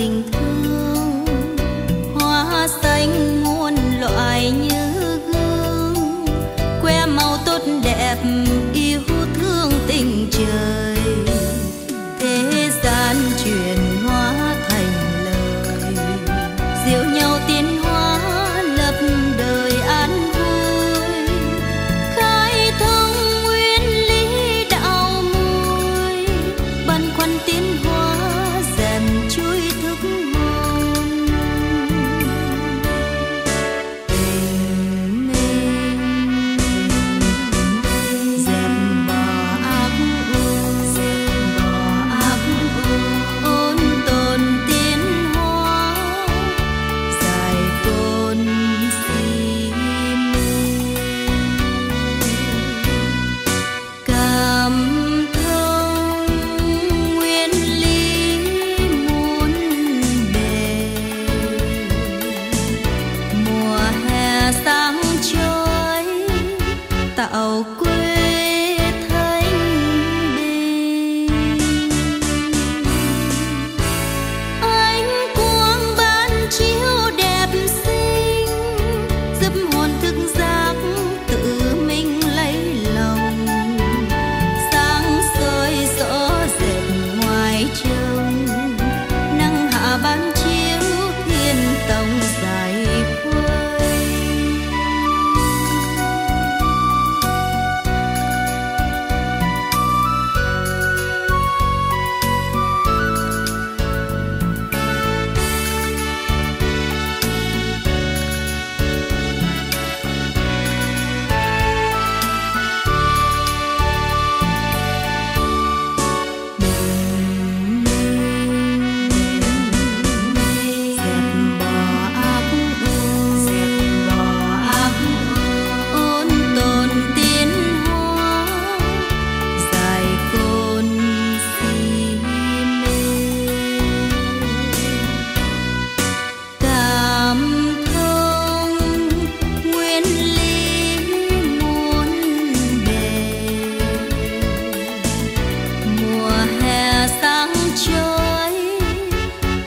tình thương, hoa xanh muôn loại như gương, que màu tốt đẹp yêu thương tình trời. Thế gian truyền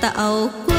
tao